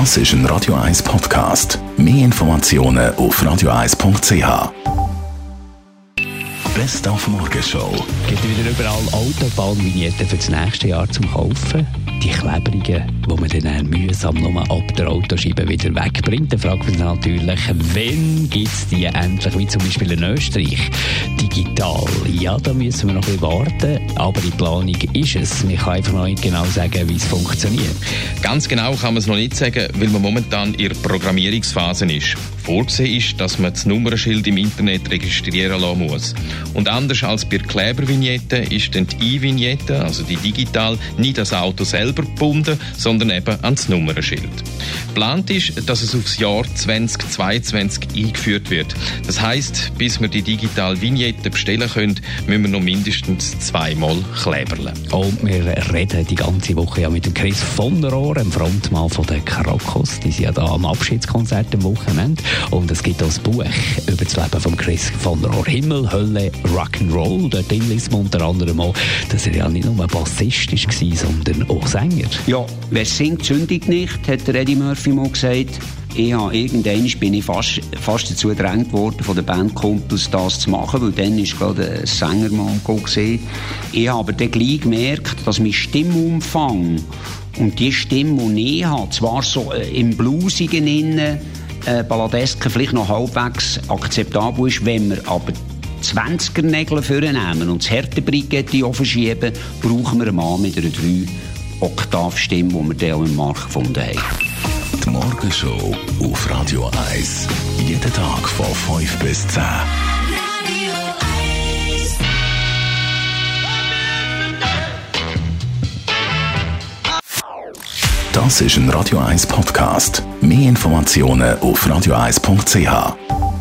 Das ist ein Radio 1 Podcast. Mehr Informationen auf radio1.ch. Best auf Morgenshow. Gibt wieder überall Autobahnvignetten für das nächste Jahr zum Kaufen? Die klebrigen, die man dann mühsam nur ab der Autoscheibe wieder wegbringt. Dann fragt man sich natürlich, wann gibt es die endlich, wie zum Beispiel in Österreich, digital? Ja, da müssen wir noch ein bisschen warten, aber die Planung ist es. Man kann einfach noch nicht genau sagen, wie es funktioniert. Ganz genau kann man es noch nicht sagen, weil man momentan in der Programmierungsphase ist. Vorgesehen ist, dass man das Nummernschild im Internet registrieren lassen muss. Und anders als bei Klebervignetten ist dann die E-Vignette, also die digital, nicht das Auto selber gebunden, sondern eben ans Nummernschild. Geplant ist, dass es aufs Jahr 2022 eingeführt wird. Das heißt, bis wir die digitale Vignette bestellen können, müssen wir noch mindestens zweimal kleberlen. Und wir reden die ganze Woche ja mit dem Chris von der Rohr, dem Frontmann von der Krakos. Die sind ja da am Abschiedskonzert am Wochenende. Und es gibt auch ein Buch über das Leben von Chris von der Rohr. Himmel, Hölle, Rock'n'Roll. Dort liest man unter anderem auch, dass er ja nicht nur Bassist war, sondern auch Sänger. Ja, wer singt, sündigt nicht, hat Eddie Murphy mal gesagt. Ich habe, irgendwann bin ich fast, fast dazu gedrängt worden, von den Bandkumpels das zu machen, weil dann war gerade ein Sänger mal gesehen. Ich habe aber dann gleich gemerkt, dass mein Stimmumfang und die Stimme, die ich habe, zwar so äh, im Bluesigen innen, äh, Balladeske vielleicht noch halbwegs akzeptabel ist, wenn wir aber 20er Nägel vornehmen und das Härtebrikette verschieben, brauchen wir einen Mann mit einer 3 Oktav Stimme, die wir dann im Markt gefunden haben. Die Morgenshow auf Radio 1. Jeden Tag von 5 bis 10. Das ist ein Radio 1 Podcast. Mehr Informationen auf radio1.ch.